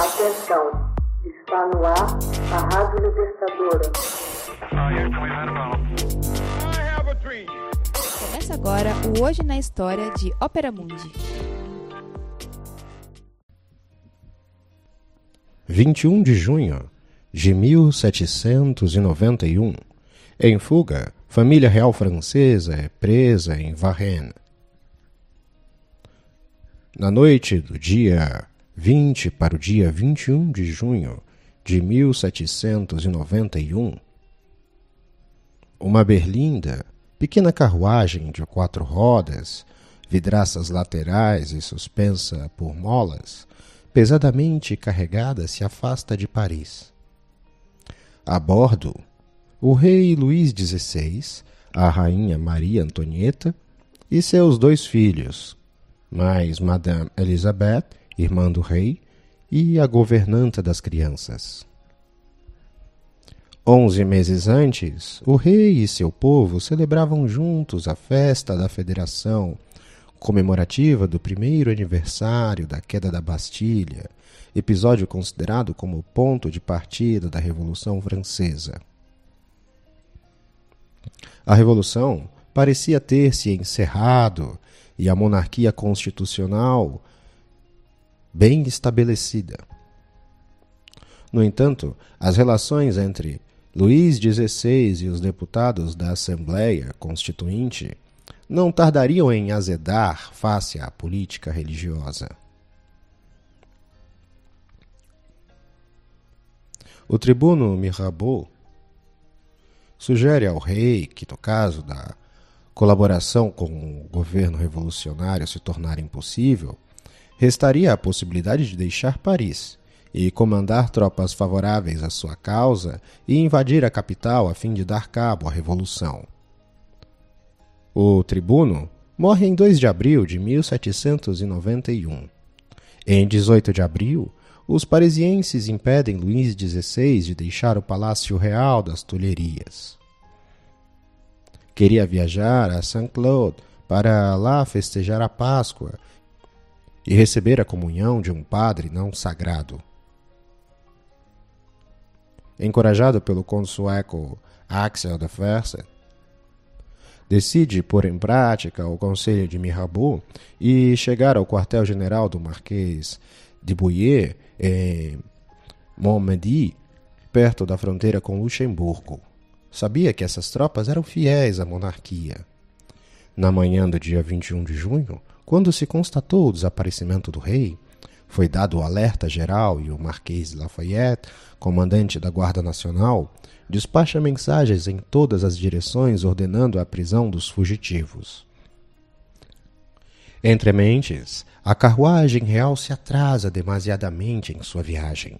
Atenção, está no ar a Rádio Libertadora. Começa agora o Hoje na História de Ópera Mundi. 21 de junho de 1791. Em fuga, família real francesa é presa em Varennes. Na noite do dia 20 para o dia 21 de junho de 1791, uma berlinda, pequena carruagem de quatro rodas, vidraças laterais e suspensa por molas, pesadamente carregada, se afasta de Paris. A bordo, o rei Luís XVI, a rainha Maria Antonieta e seus dois filhos, mais Madame Elizabeth irmã do rei, e a governanta das crianças. Onze meses antes, o rei e seu povo celebravam juntos a festa da Federação, comemorativa do primeiro aniversário da queda da Bastilha, episódio considerado como ponto de partida da Revolução Francesa. A Revolução parecia ter se encerrado e a monarquia constitucional bem estabelecida. No entanto, as relações entre Luís XVI e os deputados da Assembleia Constituinte não tardariam em azedar face à política religiosa. O tribuno Mirabeau sugere ao rei que, no caso da colaboração com o governo revolucionário se tornar impossível, restaria a possibilidade de deixar Paris e comandar tropas favoráveis à sua causa e invadir a capital a fim de dar cabo à revolução. O tribuno morre em 2 de abril de 1791. Em 18 de abril, os parisienses impedem Luís XVI de deixar o Palácio Real das Tulherias. Queria viajar a Saint-Claude para lá festejar a Páscoa e receber a comunhão de um padre não sagrado. Encorajado pelo consueco Axel de Fersen, decide pôr em prática o conselho de Mirabeau e chegar ao quartel-general do Marquês de Bouillé, em Montmedy, perto da fronteira com Luxemburgo. Sabia que essas tropas eram fiéis à monarquia. Na manhã do dia 21 de junho, quando se constatou o desaparecimento do rei, foi dado o alerta geral e o Marquês de Lafayette, comandante da Guarda Nacional, despacha mensagens em todas as direções ordenando a prisão dos fugitivos. Entre mentes, a carruagem real se atrasa demasiadamente em sua viagem.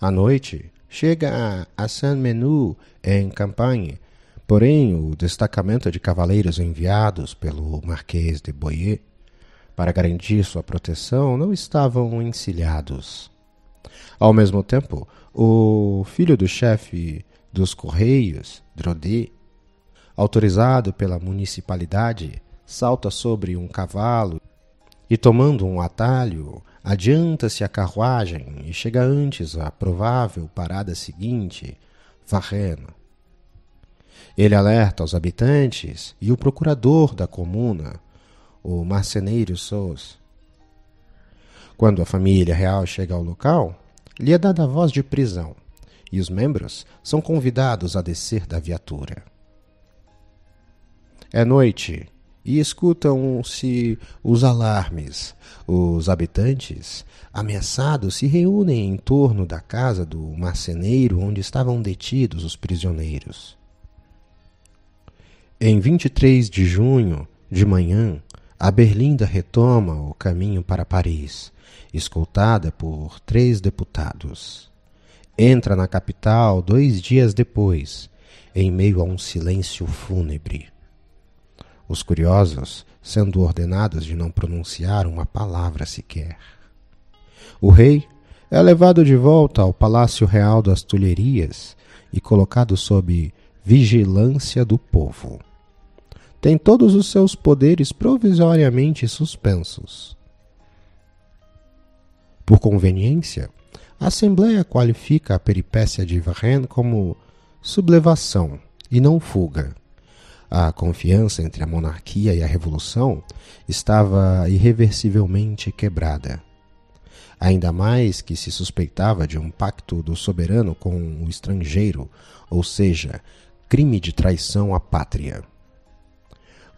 À noite, chega a Saint-Menu, em Campagne, Porém, o destacamento de cavaleiros enviados pelo Marquês de Boyer para garantir sua proteção não estavam encilhados. Ao mesmo tempo, o filho do chefe dos Correios, Drodet, autorizado pela municipalidade, salta sobre um cavalo e, tomando um atalho, adianta-se a carruagem e chega antes à provável parada seguinte, Varrena. Ele alerta os habitantes e o procurador da comuna, o marceneiro Sous. Quando a família real chega ao local, lhe é dada a voz de prisão e os membros são convidados a descer da viatura. É noite e escutam-se os alarmes. Os habitantes, ameaçados, se reúnem em torno da casa do marceneiro onde estavam detidos os prisioneiros. Em 23 de junho, de manhã, a Berlinda retoma o caminho para Paris, escoltada por três deputados. Entra na capital dois dias depois, em meio a um silêncio fúnebre. Os curiosos sendo ordenados de não pronunciar uma palavra sequer. O rei é levado de volta ao Palácio Real das Tulherias e colocado sob vigilância do povo tem todos os seus poderes provisoriamente suspensos. Por conveniência, a Assembleia qualifica a peripécia de Varennes como sublevação e não fuga. A confiança entre a monarquia e a revolução estava irreversivelmente quebrada. Ainda mais que se suspeitava de um pacto do soberano com o estrangeiro, ou seja, crime de traição à pátria.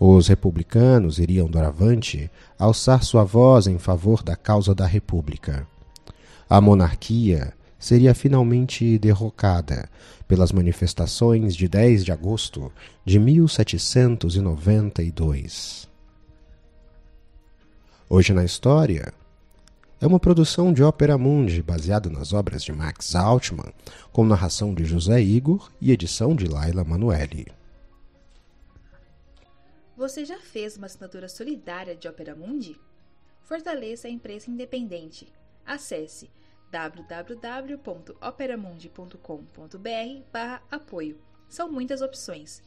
Os republicanos iriam doravante alçar sua voz em favor da causa da República. A monarquia seria finalmente derrocada pelas manifestações de 10 de agosto de 1792. Hoje na História é uma produção de Ópera Mundi baseada nas obras de Max Altman, com narração de José Igor e edição de Laila Manuelli. Você já fez uma assinatura solidária de Opera Mundi? Fortaleça a imprensa independente. Acesse www.operamundi.com.br/apoio. São muitas opções.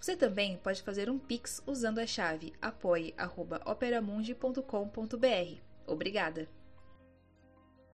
Você também pode fazer um Pix usando a chave apoie.operamundi.com.br. Obrigada!